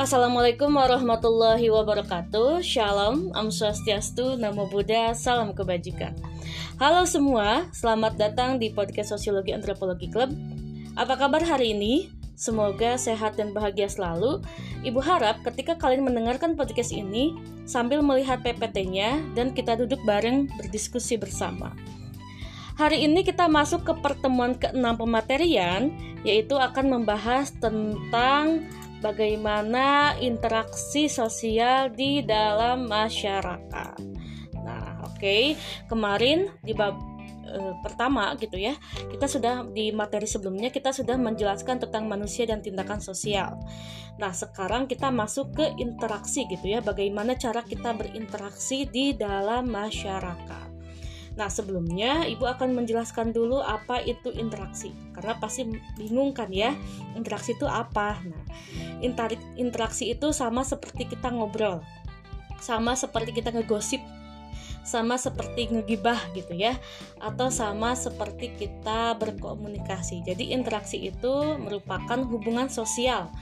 Assalamualaikum warahmatullahi wabarakatuh. Shalom, Om Swastiastu, Namo Buddha, Salam Kebajikan. Halo semua, selamat datang di podcast Sosiologi Antropologi Club. Apa kabar hari ini? Semoga sehat dan bahagia selalu. Ibu harap ketika kalian mendengarkan podcast ini Sambil melihat PPT-nya dan kita duduk bareng berdiskusi bersama. Hari ini kita masuk ke pertemuan ke-6 pematerian Yaitu akan membahas tentang bagaimana interaksi sosial di dalam masyarakat. Nah, oke, okay. kemarin di bab e, pertama gitu ya, kita sudah di materi sebelumnya kita sudah menjelaskan tentang manusia dan tindakan sosial. Nah, sekarang kita masuk ke interaksi gitu ya, bagaimana cara kita berinteraksi di dalam masyarakat. Nah, sebelumnya Ibu akan menjelaskan dulu apa itu interaksi. Karena pasti bingung kan ya, interaksi itu apa? Nah, interaksi itu sama seperti kita ngobrol. Sama seperti kita ngegosip. Sama seperti ngegibah gitu ya. Atau sama seperti kita berkomunikasi. Jadi interaksi itu merupakan hubungan sosial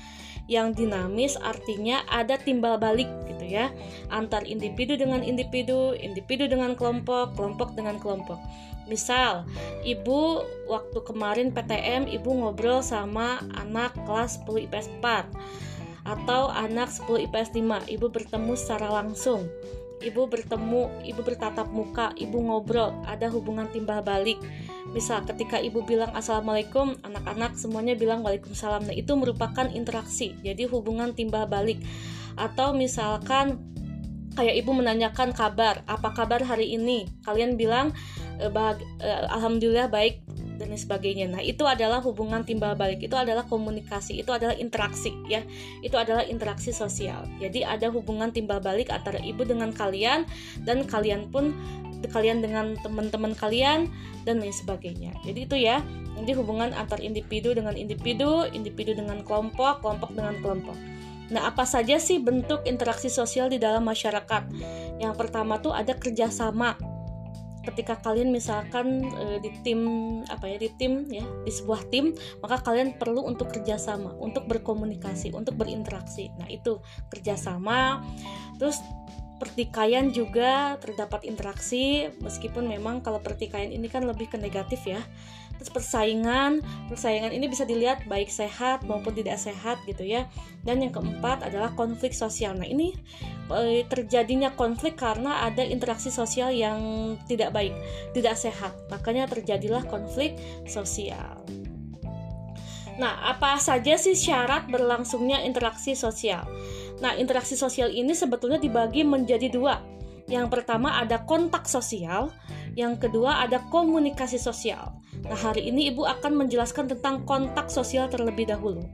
yang dinamis artinya ada timbal balik gitu ya. Antar individu dengan individu, individu dengan kelompok, kelompok dengan kelompok. Misal, ibu waktu kemarin PTM ibu ngobrol sama anak kelas 10 IPS 4 atau anak 10 IPS 5, ibu bertemu secara langsung ibu bertemu, ibu bertatap muka, ibu ngobrol, ada hubungan timbal balik. Misal ketika ibu bilang assalamualaikum, anak-anak semuanya bilang waalaikumsalam. Nah itu merupakan interaksi, jadi hubungan timbal balik. Atau misalkan kayak ibu menanyakan kabar, apa kabar hari ini? Kalian bilang e, bahag, e, alhamdulillah baik dan sebagainya. Nah, itu adalah hubungan timbal balik, itu adalah komunikasi, itu adalah interaksi ya. Itu adalah interaksi sosial. Jadi ada hubungan timbal balik antara ibu dengan kalian dan kalian pun kalian dengan teman-teman kalian dan lain sebagainya. Jadi itu ya. Jadi hubungan antar individu dengan individu, individu dengan kelompok, kelompok dengan kelompok. Nah, apa saja sih bentuk interaksi sosial di dalam masyarakat? Yang pertama tuh ada kerjasama ketika kalian misalkan e, di tim apa ya di tim ya di sebuah tim maka kalian perlu untuk kerjasama untuk berkomunikasi untuk berinteraksi. Nah itu kerjasama terus pertikaian juga terdapat interaksi meskipun memang kalau pertikaian ini kan lebih ke negatif ya terus persaingan persaingan ini bisa dilihat baik sehat maupun tidak sehat gitu ya dan yang keempat adalah konflik sosial nah ini e, terjadinya konflik karena ada interaksi sosial yang tidak baik tidak sehat makanya terjadilah konflik sosial Nah, apa saja sih syarat berlangsungnya interaksi sosial? Nah, interaksi sosial ini sebetulnya dibagi menjadi dua. Yang pertama ada kontak sosial, yang kedua ada komunikasi sosial. Nah, hari ini Ibu akan menjelaskan tentang kontak sosial terlebih dahulu.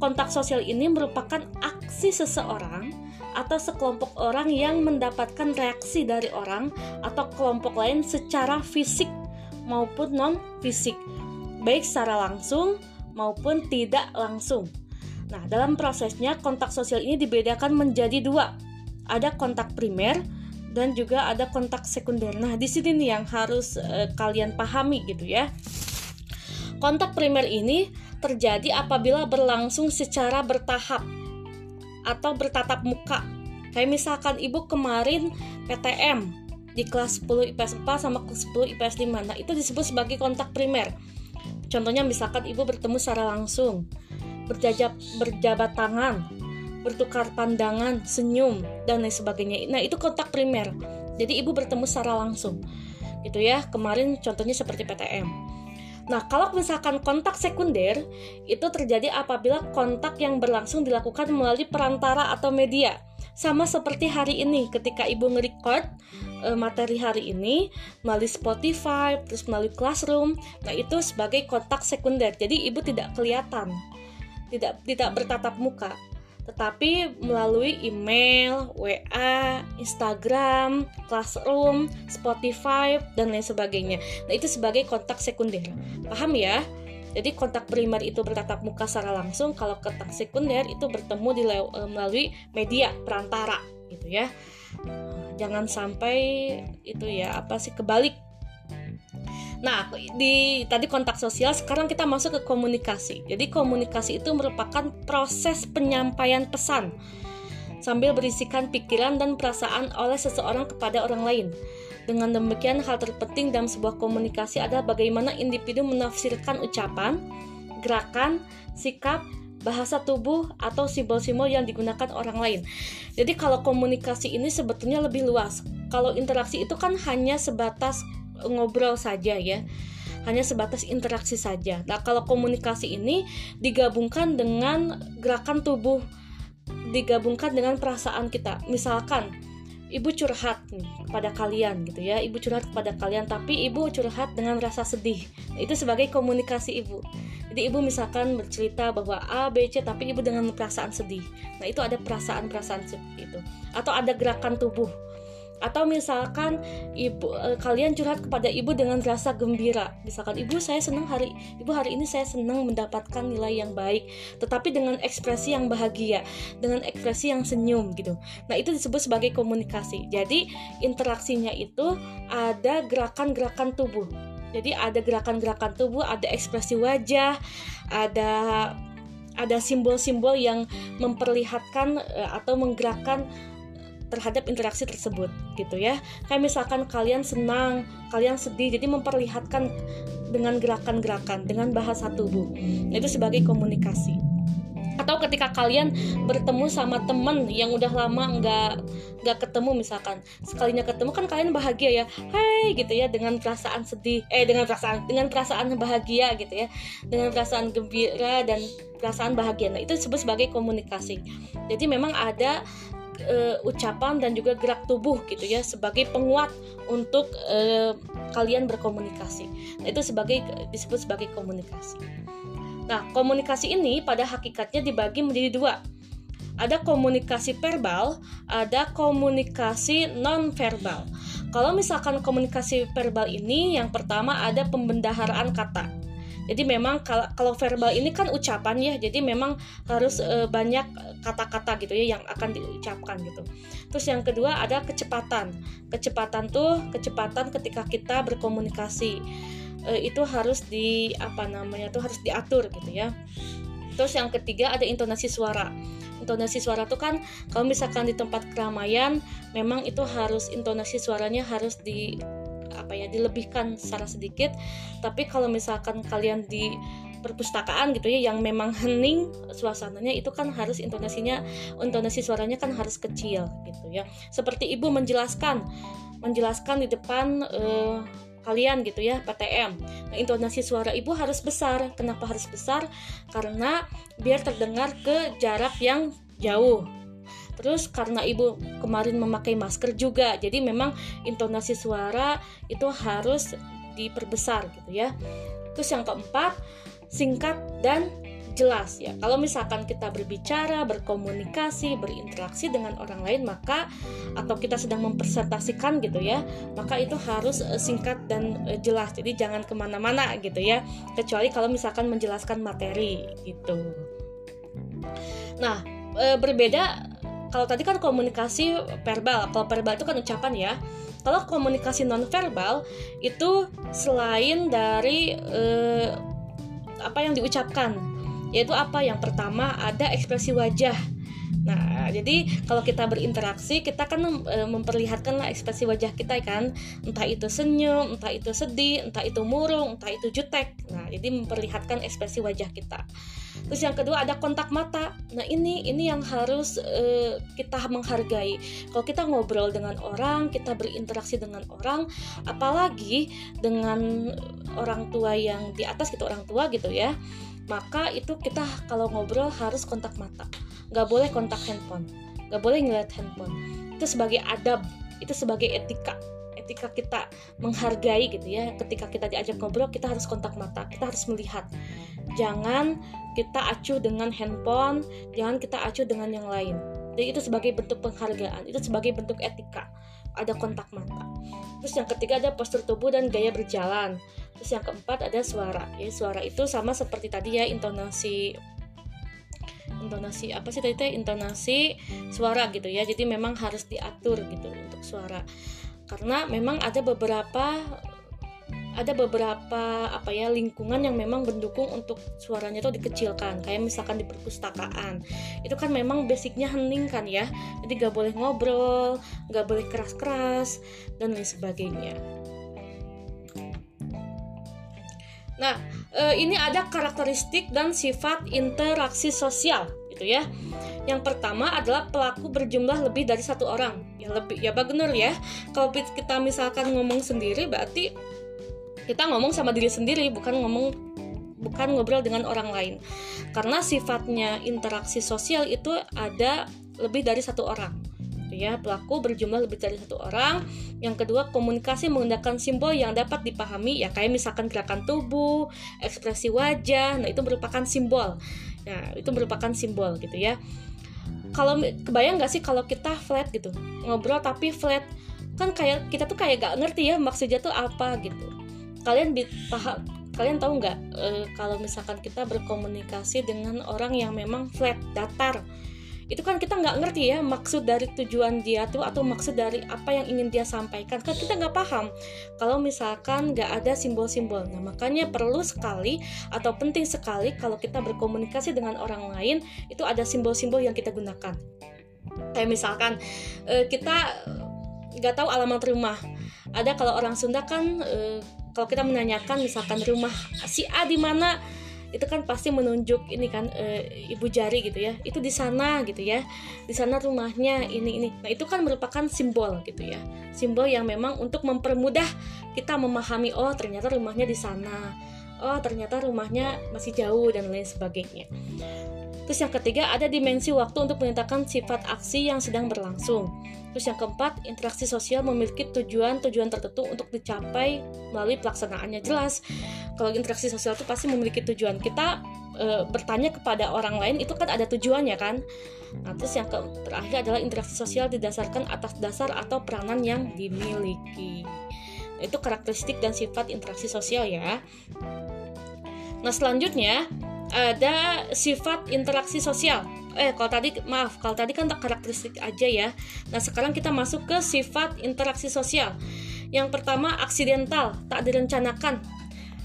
Kontak sosial ini merupakan aksi seseorang atau sekelompok orang yang mendapatkan reaksi dari orang atau kelompok lain secara fisik maupun non-fisik, baik secara langsung maupun tidak langsung. Nah, dalam prosesnya kontak sosial ini dibedakan menjadi dua. Ada kontak primer dan juga ada kontak sekunder. Nah, di sini nih yang harus uh, kalian pahami gitu ya. Kontak primer ini terjadi apabila berlangsung secara bertahap atau bertatap muka. Kayak misalkan ibu kemarin PTM di kelas 10 IPS 4 sama kelas 10 IPS 5. Nah, itu disebut sebagai kontak primer. Contohnya misalkan ibu bertemu secara langsung, berjajab, berjabat tangan, bertukar pandangan, senyum, dan lain sebagainya. Nah, itu kontak primer. Jadi ibu bertemu secara langsung. Gitu ya. Kemarin contohnya seperti PTM. Nah, kalau misalkan kontak sekunder itu terjadi apabila kontak yang berlangsung dilakukan melalui perantara atau media. Sama seperti hari ini ketika ibu nge-record e, materi hari ini melalui Spotify, terus melalui Classroom. Nah, itu sebagai kontak sekunder. Jadi ibu tidak kelihatan. Tidak tidak bertatap muka tetapi melalui email, WA, Instagram, Classroom, Spotify, dan lain sebagainya. Nah, itu sebagai kontak sekunder. Paham ya? Jadi kontak primer itu bertatap muka secara langsung, kalau kontak sekunder itu bertemu di eh, melalui media perantara gitu ya. Jangan sampai itu ya apa sih kebalik. Nah, di tadi kontak sosial, sekarang kita masuk ke komunikasi. Jadi komunikasi itu merupakan proses penyampaian pesan sambil berisikan pikiran dan perasaan oleh seseorang kepada orang lain. Dengan demikian, hal terpenting dalam sebuah komunikasi adalah bagaimana individu menafsirkan ucapan, gerakan, sikap, bahasa tubuh atau simbol-simbol yang digunakan orang lain. Jadi kalau komunikasi ini sebetulnya lebih luas. Kalau interaksi itu kan hanya sebatas ngobrol saja ya hanya sebatas interaksi saja. Nah, kalau komunikasi ini digabungkan dengan gerakan tubuh, digabungkan dengan perasaan kita. Misalkan ibu curhat nih kepada kalian gitu ya, ibu curhat kepada kalian, tapi ibu curhat dengan rasa sedih. Itu sebagai komunikasi ibu. Jadi ibu misalkan bercerita bahwa A, B, C, tapi ibu dengan perasaan sedih. Nah, itu ada perasaan-perasaan seperti itu. Atau ada gerakan tubuh atau misalkan ibu e, kalian curhat kepada ibu dengan rasa gembira. Misalkan ibu saya senang hari ibu hari ini saya senang mendapatkan nilai yang baik tetapi dengan ekspresi yang bahagia dengan ekspresi yang senyum gitu. Nah itu disebut sebagai komunikasi. Jadi interaksinya itu ada gerakan-gerakan tubuh. Jadi ada gerakan-gerakan tubuh ada ekspresi wajah ada ada simbol-simbol yang memperlihatkan e, atau menggerakkan terhadap interaksi tersebut gitu ya. Kayak misalkan kalian senang kalian sedih jadi memperlihatkan dengan gerakan-gerakan dengan bahasa tubuh. Itu sebagai komunikasi. Atau ketika kalian bertemu sama temen yang udah lama nggak nggak ketemu misalkan. Sekalinya ketemu kan kalian bahagia ya. Hai gitu ya dengan perasaan sedih. Eh dengan perasaan dengan perasaan bahagia gitu ya. Dengan perasaan gembira dan perasaan bahagia. Nah itu disebut sebagai komunikasi. Jadi memang ada uh, ucapan dan juga gerak tubuh gitu ya sebagai penguat untuk uh, kalian berkomunikasi. Nah, itu sebagai disebut sebagai komunikasi. Nah, komunikasi ini pada hakikatnya dibagi menjadi dua. Ada komunikasi verbal, ada komunikasi non verbal. Kalau misalkan komunikasi verbal ini yang pertama ada pembendaharaan kata jadi memang kalau kalau verbal ini kan ucapan ya jadi memang harus e, banyak kata-kata gitu ya yang akan diucapkan gitu. Terus yang kedua ada kecepatan. Kecepatan tuh kecepatan ketika kita berkomunikasi. E, itu harus di apa namanya tuh harus diatur gitu ya. Terus yang ketiga ada intonasi suara. Intonasi suara tuh kan kalau misalkan di tempat keramaian memang itu harus intonasi suaranya harus di apa ya dilebihkan secara sedikit. Tapi kalau misalkan kalian di perpustakaan gitu ya yang memang hening suasananya itu kan harus intonasinya intonasi suaranya kan harus kecil gitu ya. Seperti ibu menjelaskan menjelaskan di depan uh, kalian gitu ya PTM nah, intonasi suara ibu harus besar. Kenapa harus besar? Karena biar terdengar ke jarak yang jauh Terus karena ibu kemarin memakai masker juga, jadi memang intonasi suara itu harus diperbesar gitu ya. Terus yang keempat, singkat dan jelas ya. Kalau misalkan kita berbicara, berkomunikasi, berinteraksi dengan orang lain, maka atau kita sedang mempresentasikan gitu ya, maka itu harus uh, singkat dan uh, jelas. Jadi jangan ke mana-mana gitu ya. Kecuali kalau misalkan menjelaskan materi gitu. Nah, e, berbeda kalau tadi kan komunikasi verbal kalau verbal itu kan ucapan ya. Kalau komunikasi non verbal itu selain dari eh, apa yang diucapkan yaitu apa? Yang pertama ada ekspresi wajah Nah, jadi kalau kita berinteraksi, kita kan e, memperlihatkanlah ekspresi wajah kita kan, entah itu senyum, entah itu sedih, entah itu murung, entah itu jutek. Nah, jadi memperlihatkan ekspresi wajah kita. Terus yang kedua ada kontak mata. Nah, ini ini yang harus e, kita menghargai. Kalau kita ngobrol dengan orang, kita berinteraksi dengan orang, apalagi dengan orang tua yang di atas gitu orang tua gitu ya maka itu kita kalau ngobrol harus kontak mata. Nggak boleh kontak handphone. Nggak boleh ngeliat handphone. Itu sebagai adab. Itu sebagai etika. Etika kita menghargai gitu ya. Ketika kita diajak ngobrol kita harus kontak mata. Kita harus melihat. Jangan kita acuh dengan handphone. Jangan kita acuh dengan yang lain. Jadi itu sebagai bentuk penghargaan. Itu sebagai bentuk etika. Ada kontak mata. Terus yang ketiga ada postur tubuh dan gaya berjalan terus yang keempat ada suara. Ya suara itu sama seperti tadi ya intonasi intonasi apa sih tadi teh? Intonasi suara gitu ya. Jadi memang harus diatur gitu untuk suara. Karena memang ada beberapa ada beberapa apa ya lingkungan yang memang mendukung untuk suaranya itu dikecilkan. Kayak misalkan di perpustakaan. Itu kan memang basicnya hening kan ya. Jadi gak boleh ngobrol gak boleh keras-keras dan lain sebagainya nah e, ini ada karakteristik dan sifat interaksi sosial gitu ya. Yang pertama adalah pelaku berjumlah lebih dari satu orang. Ya lebih ya benar ya. Kalau kita misalkan ngomong sendiri berarti kita ngomong sama diri sendiri bukan ngomong bukan ngobrol dengan orang lain. Karena sifatnya interaksi sosial itu ada lebih dari satu orang ya. Pelaku berjumlah lebih dari satu orang. Yang kedua komunikasi menggunakan simbol yang dapat dipahami ya kayak misalkan gerakan tubuh ekspresi wajah. Nah itu merupakan simbol. Ya itu merupakan simbol gitu ya. Kalau kebayang nggak sih kalau kita flat gitu ngobrol tapi flat? Kan kayak kita tuh kayak gak ngerti ya maksudnya tuh apa gitu. Kalian paham kalian tahu nggak e, kalau misalkan kita berkomunikasi dengan orang yang memang flat datar itu kan kita nggak ngerti ya maksud dari tujuan dia tuh atau maksud dari apa yang ingin dia sampaikan. Kan kita nggak paham. Kalau misalkan nggak ada simbol-simbol nah makanya perlu sekali atau penting sekali kalau kita berkomunikasi dengan orang lain itu ada simbol-simbol yang kita gunakan. Kayak misalkan e, kita nggak tahu alamat rumah. Ada kalau orang Sunda kan e, kalau kita menanyakan misalkan rumah si A di mana itu kan pasti menunjuk ini kan e, ibu jari gitu ya. Itu di sana gitu ya. Di sana rumahnya ini ini. Nah itu kan merupakan simbol gitu ya. Simbol yang memang untuk mempermudah kita memahami oh ternyata rumahnya di sana. Oh ternyata rumahnya masih jauh dan lain sebagainya. Terus yang ketiga ada dimensi waktu untuk menyatakan sifat aksi yang sedang berlangsung. Terus yang keempat, interaksi sosial memiliki tujuan-tujuan tertentu untuk dicapai melalui pelaksanaannya jelas. Kalau interaksi sosial itu pasti memiliki tujuan. Kita e, bertanya kepada orang lain itu kan ada tujuannya kan. Nah, terus yang terakhir adalah interaksi sosial didasarkan atas dasar atau peranan yang dimiliki. Itu karakteristik dan sifat interaksi sosial ya. Nah, selanjutnya ada sifat interaksi sosial. Eh, kalau tadi maaf, kalau tadi kan tak karakteristik aja ya. Nah, sekarang kita masuk ke sifat interaksi sosial. Yang pertama aksidental, tak direncanakan.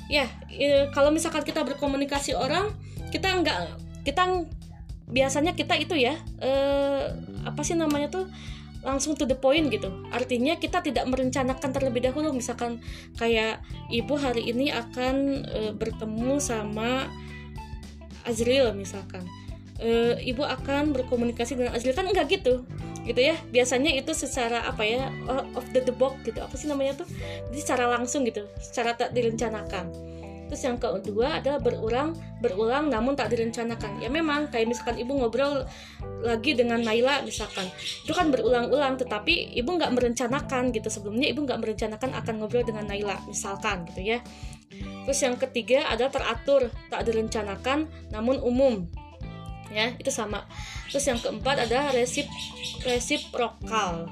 Ya, kalau misalkan kita berkomunikasi orang, kita nggak kita biasanya kita itu ya, e, apa sih namanya tuh? langsung to the point gitu. Artinya kita tidak merencanakan terlebih dahulu misalkan kayak ibu hari ini akan e, bertemu sama Azril misalkan. E, ibu akan berkomunikasi dengan Azril. Kan enggak gitu. Gitu ya. Biasanya itu secara apa ya of the, the box gitu. Apa sih namanya tuh? Jadi secara langsung gitu. Secara tak direncanakan. Terus yang kedua adalah berulang berulang namun tak direncanakan. Ya memang kayak misalkan ibu ngobrol lagi dengan Naila misalkan. Itu kan berulang-ulang tetapi ibu nggak merencanakan gitu. Sebelumnya ibu nggak merencanakan akan ngobrol dengan Naila misalkan gitu ya Terus yang ketiga ada teratur, tak direncanakan namun umum. Ya, itu sama. Terus yang keempat ada resip resiprokal.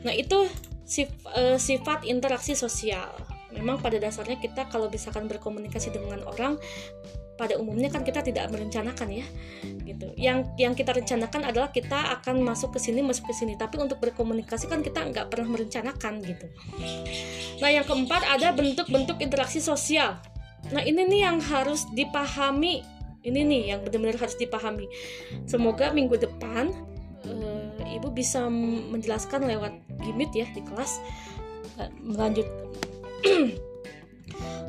Nah, itu sif, e, sifat interaksi sosial. Memang pada dasarnya kita kalau misalkan berkomunikasi dengan orang pada umumnya kan kita tidak merencanakan ya gitu. Yang yang kita rencanakan adalah kita akan masuk ke sini masuk ke sini. Tapi untuk berkomunikasi kan kita nggak pernah merencanakan gitu. Nah yang keempat ada bentuk-bentuk interaksi sosial. Nah ini nih yang harus dipahami. Ini nih yang benar-benar harus dipahami. Semoga minggu depan uh, ibu bisa menjelaskan lewat gimit ya di kelas. Melanjut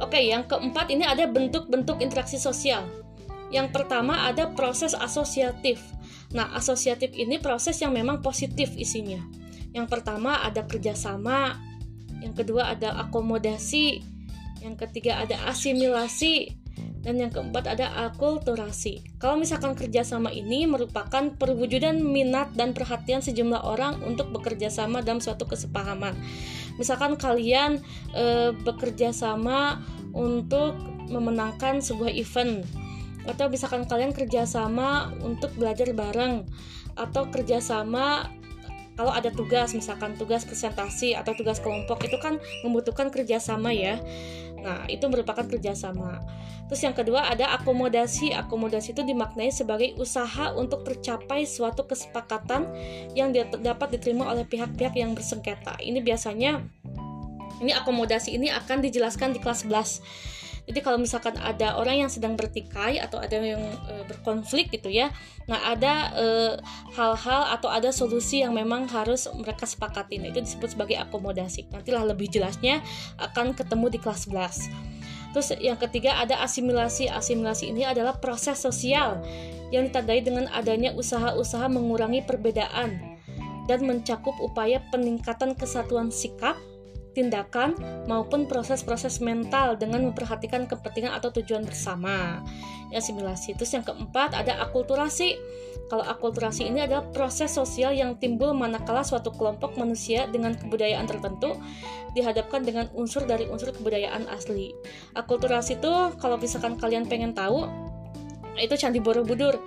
Oke, yang keempat ini ada bentuk-bentuk interaksi sosial. Yang pertama ada proses asosiatif. Nah, asosiatif ini proses yang memang positif isinya. Yang pertama ada kerjasama, yang kedua ada akomodasi, yang ketiga ada asimilasi, dan yang keempat ada akulturasi. Kalau misalkan kerjasama ini merupakan perwujudan minat dan perhatian sejumlah orang untuk bekerja sama dalam suatu kesepahaman. Misalkan kalian e, bekerja sama untuk memenangkan sebuah event, atau misalkan kalian kerjasama untuk belajar bareng, atau kerjasama kalau ada tugas, misalkan tugas presentasi atau tugas kelompok itu kan membutuhkan kerjasama ya. Nah, itu merupakan kerjasama. Terus yang kedua ada akomodasi. Akomodasi itu dimaknai sebagai usaha untuk tercapai suatu kesepakatan yang dapat diterima oleh pihak-pihak yang bersengketa. Ini biasanya Ini akomodasi ini akan dijelaskan di kelas 11 jadi kalau misalkan ada orang yang sedang bertikai atau ada yang e, berkonflik gitu ya, nah ada hal-hal atau ada solusi yang memang harus mereka sepakati. Nah, itu disebut sebagai akomodasi. Nantilah lebih jelasnya akan ketemu di kelas 11. Terus yang ketiga ada asimilasi. Asimilasi ini adalah proses sosial yang ditandai dengan adanya usaha-usaha mengurangi perbedaan dan mencakup upaya peningkatan kesatuan sikap tindakan maupun proses-proses mental dengan memperhatikan kepentingan atau tujuan bersama. Ya, asimilasi. Terus yang keempat ada akulturasi. Kalau akulturasi ini adalah proses sosial yang timbul manakala suatu kelompok manusia dengan kebudayaan tertentu dihadapkan dengan unsur dari unsur kebudayaan asli. Akulturasi itu kalau misalkan kalian pengen tahu itu Candi Borobudur.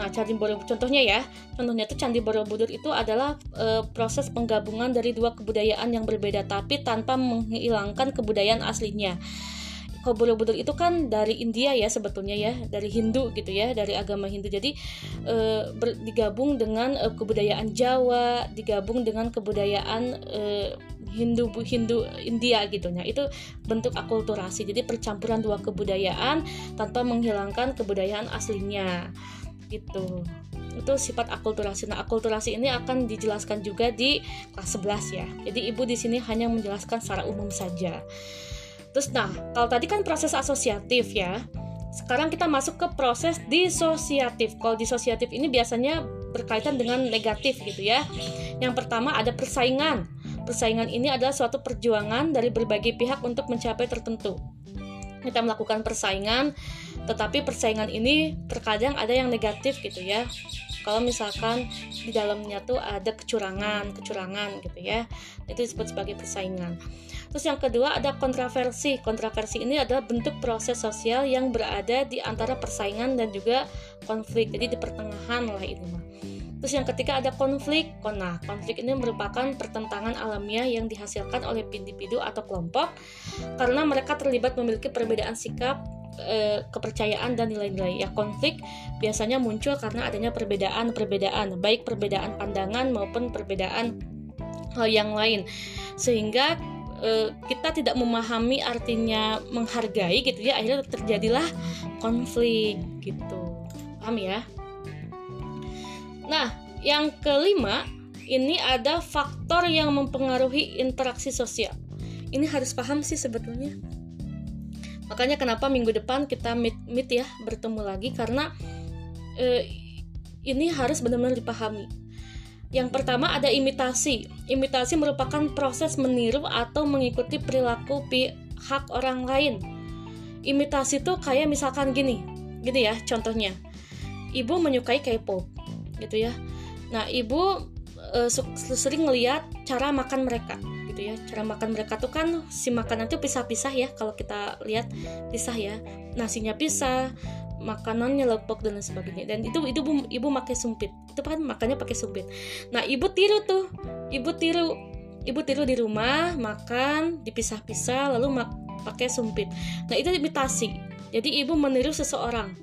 Nah, Candi Borobudur contohnya ya, contohnya itu Candi Borobudur itu adalah e, proses penggabungan dari dua kebudayaan yang berbeda tapi tanpa menghilangkan kebudayaan aslinya. Kalau Borobudur itu kan dari India ya sebetulnya ya, dari Hindu gitu ya, dari agama Hindu. Jadi e, ber, digabung dengan e, kebudayaan Jawa, digabung dengan kebudayaan e, Hindu Hindu India gitu ya itu bentuk akulturasi. Jadi percampuran dua kebudayaan tanpa menghilangkan kebudayaan aslinya gitu. Itu sifat akulturasi. Nah akulturasi ini akan dijelaskan juga di kelas 11 ya. Jadi ibu di sini hanya menjelaskan secara umum saja terus nah kalau tadi kan proses asosiatif ya sekarang kita masuk ke proses disosiatif kalau disosiatif ini biasanya berkaitan dengan negatif gitu ya yang pertama ada persaingan Persaingan ini adalah suatu perjuangan dari berbagai pihak untuk mencapai tertentu. Kita melakukan persaingan, tetapi persaingan ini terkadang ada yang negatif gitu ya. Kalau misalkan di dalamnya tuh ada kecurangan, kecurangan gitu ya. Itu disebut sebagai persaingan. Terus yang kedua ada kontroversi. Kontroversi ini adalah bentuk proses sosial yang berada di antara persaingan dan juga konflik. Jadi di pertengahan lah ini. Terus yang ketiga ada konflik. Nah, konflik ini merupakan pertentangan alamiah yang dihasilkan oleh individu atau kelompok karena mereka terlibat memiliki perbedaan sikap, e, kepercayaan dan nilai-nilai. Ya, konflik biasanya muncul karena adanya perbedaan-perbedaan, baik perbedaan pandangan maupun perbedaan hal yang lain. Sehingga e, kita tidak memahami artinya menghargai gitu ya, akhirnya terjadilah konflik gitu. Paham ya? Nah, yang kelima, ini ada faktor yang mempengaruhi interaksi sosial. Ini harus paham sih sebetulnya. Makanya kenapa minggu depan kita meet, meet ya, bertemu lagi karena eh, ini harus benar-benar dipahami. Yang pertama ada imitasi. Imitasi merupakan proses meniru atau mengikuti perilaku pihak orang lain. Imitasi tuh kayak misalkan gini, gini ya contohnya. Ibu menyukai K-pop gitu ya nah ibu uh, sering ngeliat cara makan mereka gitu ya cara makan mereka tuh kan si makanan tuh pisah-pisah ya kalau kita lihat pisah ya nasinya pisah makanannya lepok dan sebagainya dan itu itu ibu, ibu pakai sumpit itu kan makannya pakai sumpit nah ibu tiru tuh. Ibu tiru ibu tiru di rumah makan dipisah-pisah lalu pakai sumpit nah itu imitasi. Jadi ibu meniru seseorang.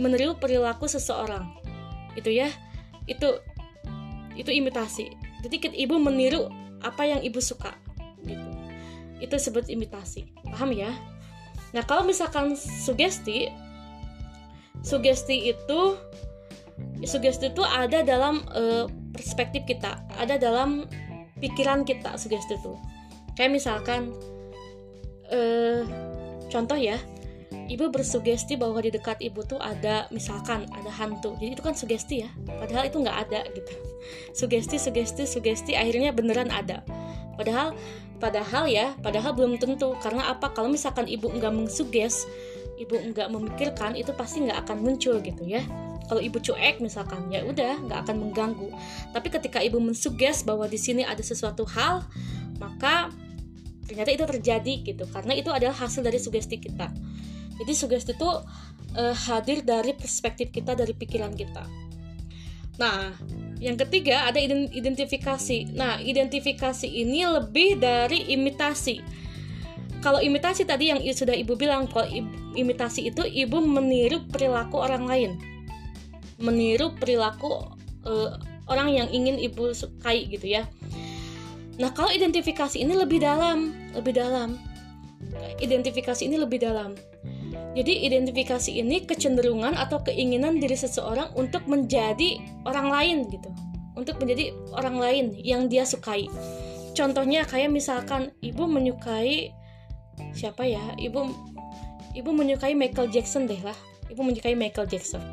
Meniru perilaku seseorang. Itu ya. Itu itu imitasi. Jadi ibu meniru apa yang ibu suka. Gitu. Itu sebut imitasi. Paham ya? Nah kalau misalkan sugesti sugesti itu sugesti itu ada dalam uh, perspektif kita ada dalam pikiran kita sugesti itu. Kayak misalkan uh, contoh ya ibu bersugesti bahwa di dekat ibu tuh ada misalkan ada hantu. Jadi itu kan sugesti ya padahal itu nggak ada gitu. Sugesti sugesti sugesti akhirnya beneran ada. Padahal padahal ya padahal belum tentu. Karena apa? Kalau misalkan ibu nggak mengsuges ibu nggak memikirkan itu pasti nggak akan muncul gitu ya kalau ibu cuek misalkan ya udah nggak akan mengganggu tapi ketika ibu mensuges bahwa di sini ada sesuatu hal maka ternyata itu terjadi gitu karena itu adalah hasil dari sugesti kita jadi sugesti itu uh, hadir dari perspektif kita, dari pikiran kita. Nah, yang ketiga ada identifikasi. Nah, identifikasi ini lebih dari imitasi. Kalau imitasi tadi yang sudah ibu bilang, kalau imitasi itu ibu meniru perilaku orang lain, meniru perilaku uh, orang yang ingin ibu sukai gitu ya. Nah, kalau identifikasi ini lebih dalam, lebih dalam. Identifikasi ini lebih dalam. Jadi identifikasi ini kecenderungan atau keinginan diri seseorang untuk menjadi orang lain gitu. Untuk menjadi orang lain yang dia sukai. Contohnya kayak misalkan ibu menyukai siapa ya? Ibu ibu menyukai Michael Jackson deh lah. Ibu menyukai Michael Jackson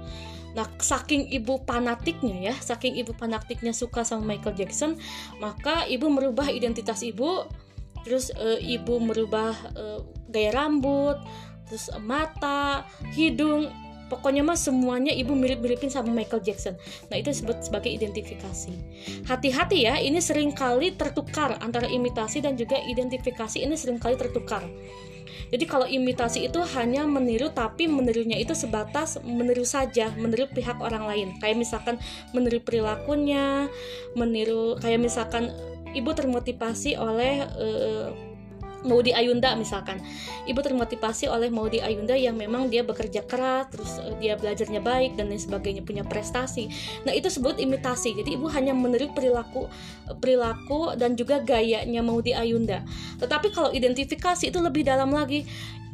Nah, saking ibu fanatiknya ya, saking ibu fanatiknya suka sama Michael Jackson, maka ibu merubah identitas ibu, terus e, ibu merubah e, gaya rambut, terus mata, hidung, pokoknya mah semuanya ibu mirip-miripin sama Michael Jackson. Nah, itu disebut sebagai identifikasi. Hati-hati ya, ini sering kali tertukar antara imitasi dan juga identifikasi ini sering kali tertukar. Jadi kalau imitasi itu hanya meniru tapi menirunya itu sebatas meniru saja, meniru pihak orang lain. Kayak misalkan meniru perilakunya, meniru kayak misalkan ibu termotivasi oleh uh, Maudi Ayunda misalkan. Ibu termotivasi oleh Maudi Ayunda yang memang dia bekerja keras terus uh, dia belajarnya baik dan lain sebagainya punya prestasi. Nah itu sebut imitasi. Jadi ibu hanya meniru perilaku perilaku dan juga gayanya Maudi Ayunda. Tetapi kalau identifikasi itu lebih dalam lagi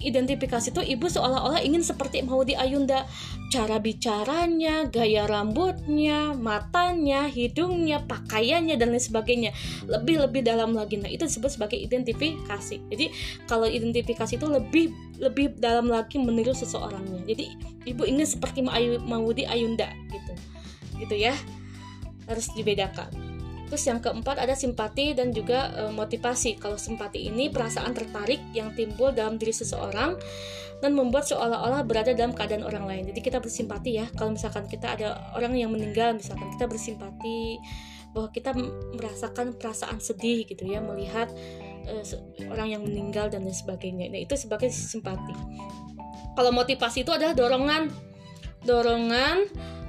identifikasi itu ibu seolah-olah ingin seperti Maudi Ayunda cara bicaranya, gaya rambutnya, matanya, hidungnya, pakaiannya dan lain sebagainya. Lebih-lebih dalam lagi. Nah itu disebut sebagai identifikasi. Jadi kalau identifikasi itu lebih lebih dalam lagi meniru seseorangnya. Jadi ibu ingin seperti Maudi Ayunda gitu. Gitu ya. Harus dibedakan Terus yang keempat ada simpati dan juga e, motivasi. Kalau simpati ini perasaan tertarik yang timbul dalam diri seseorang dan membuat seolah-olah berada dalam keadaan orang lain. Jadi kita bersimpati ya. Kalau misalkan kita ada orang yang meninggal, misalkan kita bersimpati bahwa kita merasakan perasaan sedih gitu ya melihat e, orang yang meninggal dan lain sebagainya. Nah, itu sebagai simpati. Kalau motivasi itu adalah dorongan dorongan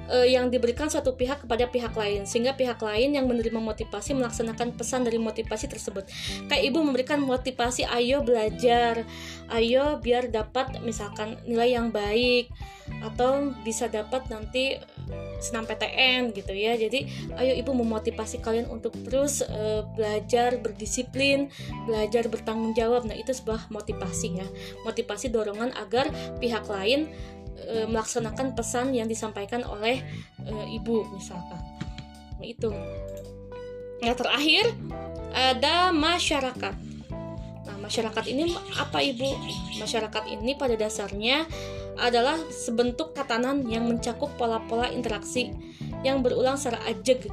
uh, yang diberikan suatu pihak kepada pihak lain sehingga pihak lain yang menerima motivasi melaksanakan pesan dari motivasi tersebut. Kayak ibu memberikan motivasi ayo belajar ayo biar dapat misalkan nilai yang baik atau bisa dapat nanti senam PTN gitu ya. Jadi ayo ibu memotivasi kalian untuk terus uh, belajar berdisiplin belajar bertanggung jawab. Nah itu sebuah motivasi ya motivasi dorongan agar pihak lain e, melaksanakan pesan yang disampaikan oleh e, ibu misalkan. Nah, itu. Yang terakhir ada masyarakat. Nah masyarakat ini apa ibu? Masyarakat ini pada dasarnya adalah sebentuk tatanan yang mencakup pola-pola interaksi yang berulang secara ajeg.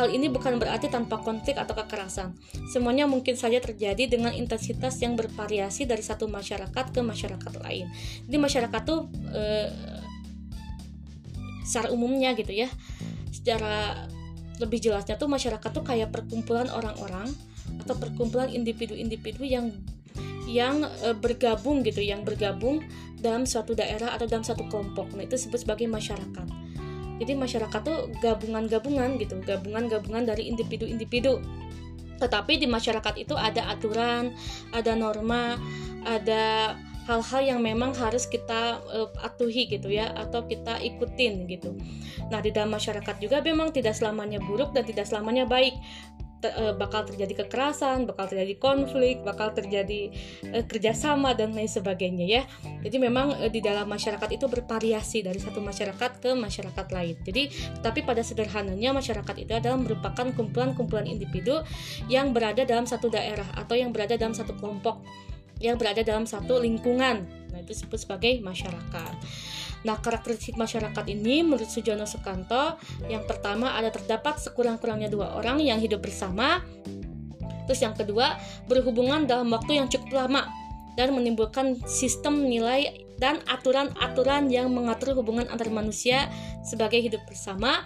Hal ini bukan berarti tanpa konflik atau kekerasan. Semuanya mungkin saja terjadi dengan intensitas yang bervariasi dari satu masyarakat ke masyarakat lain. Jadi masyarakat tuh eh, secara umumnya gitu ya, secara lebih jelasnya tuh masyarakat tuh kayak perkumpulan orang-orang atau perkumpulan individu-individu yang yang e, bergabung gitu, yang bergabung dalam suatu daerah atau dalam satu kelompok. Nah, itu disebut sebagai masyarakat jadi masyarakat tuh gabungan-gabungan gitu gabungan-gabungan dari individu-individu tetapi di masyarakat itu ada aturan ada norma ada hal-hal yang memang harus kita uh, gitu ya atau kita ikutin gitu. Nah, di dalam masyarakat juga memang tidak selamanya buruk dan tidak selamanya baik te, uh, bakal terjadi kekerasan, bakal terjadi konflik, bakal terjadi uh, kerjasama dan lain sebagainya ya. Jadi memang uh, di dalam masyarakat itu bervariasi dari satu masyarakat ke masyarakat lain. Jadi tapi pada sederhananya masyarakat itu adalah merupakan kumpulan-kumpulan individu yang berada dalam satu daerah atau yang berada dalam satu kelompok, yang berada dalam satu lingkungan. Nah itu disebut sebagai masyarakat. Nah, karakteristik masyarakat ini menurut Sujono Sukanto, yang pertama ada terdapat sekurang-kurangnya dua orang yang hidup bersama. Terus yang kedua, berhubungan dalam waktu yang cukup lama dan menimbulkan sistem nilai dan aturan-aturan yang mengatur hubungan antar manusia sebagai hidup bersama.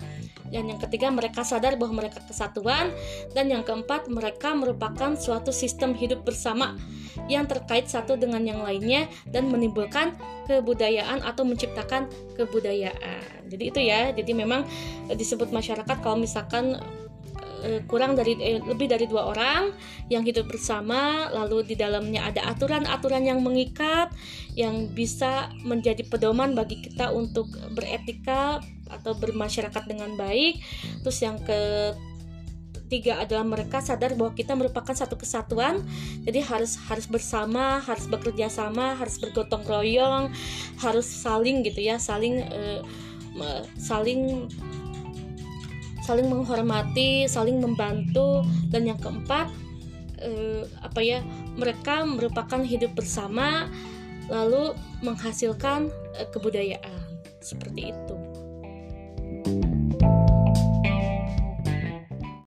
Dan yang ketiga, mereka sadar bahwa mereka kesatuan. Dan yang keempat, mereka merupakan suatu sistem hidup bersama yang terkait satu dengan yang lainnya dan menimbulkan kebudayaan atau menciptakan kebudayaan. Jadi itu ya. Jadi memang disebut masyarakat kalau misalkan eh, kurang dari eh, lebih dari dua orang yang hidup bersama lalu di dalamnya ada aturan-aturan yang mengikat yang bisa menjadi pedoman bagi kita untuk beretika atau bermasyarakat dengan baik. Terus yang ke tiga adalah mereka sadar bahwa kita merupakan satu kesatuan jadi harus harus bersama harus bekerja sama harus bergotong royong harus saling gitu ya saling uh, saling saling menghormati saling membantu. Dan yang keempat uh, apa ya mereka merupakan hidup bersama lalu menghasilkan uh, kebudayaan. Seperti itu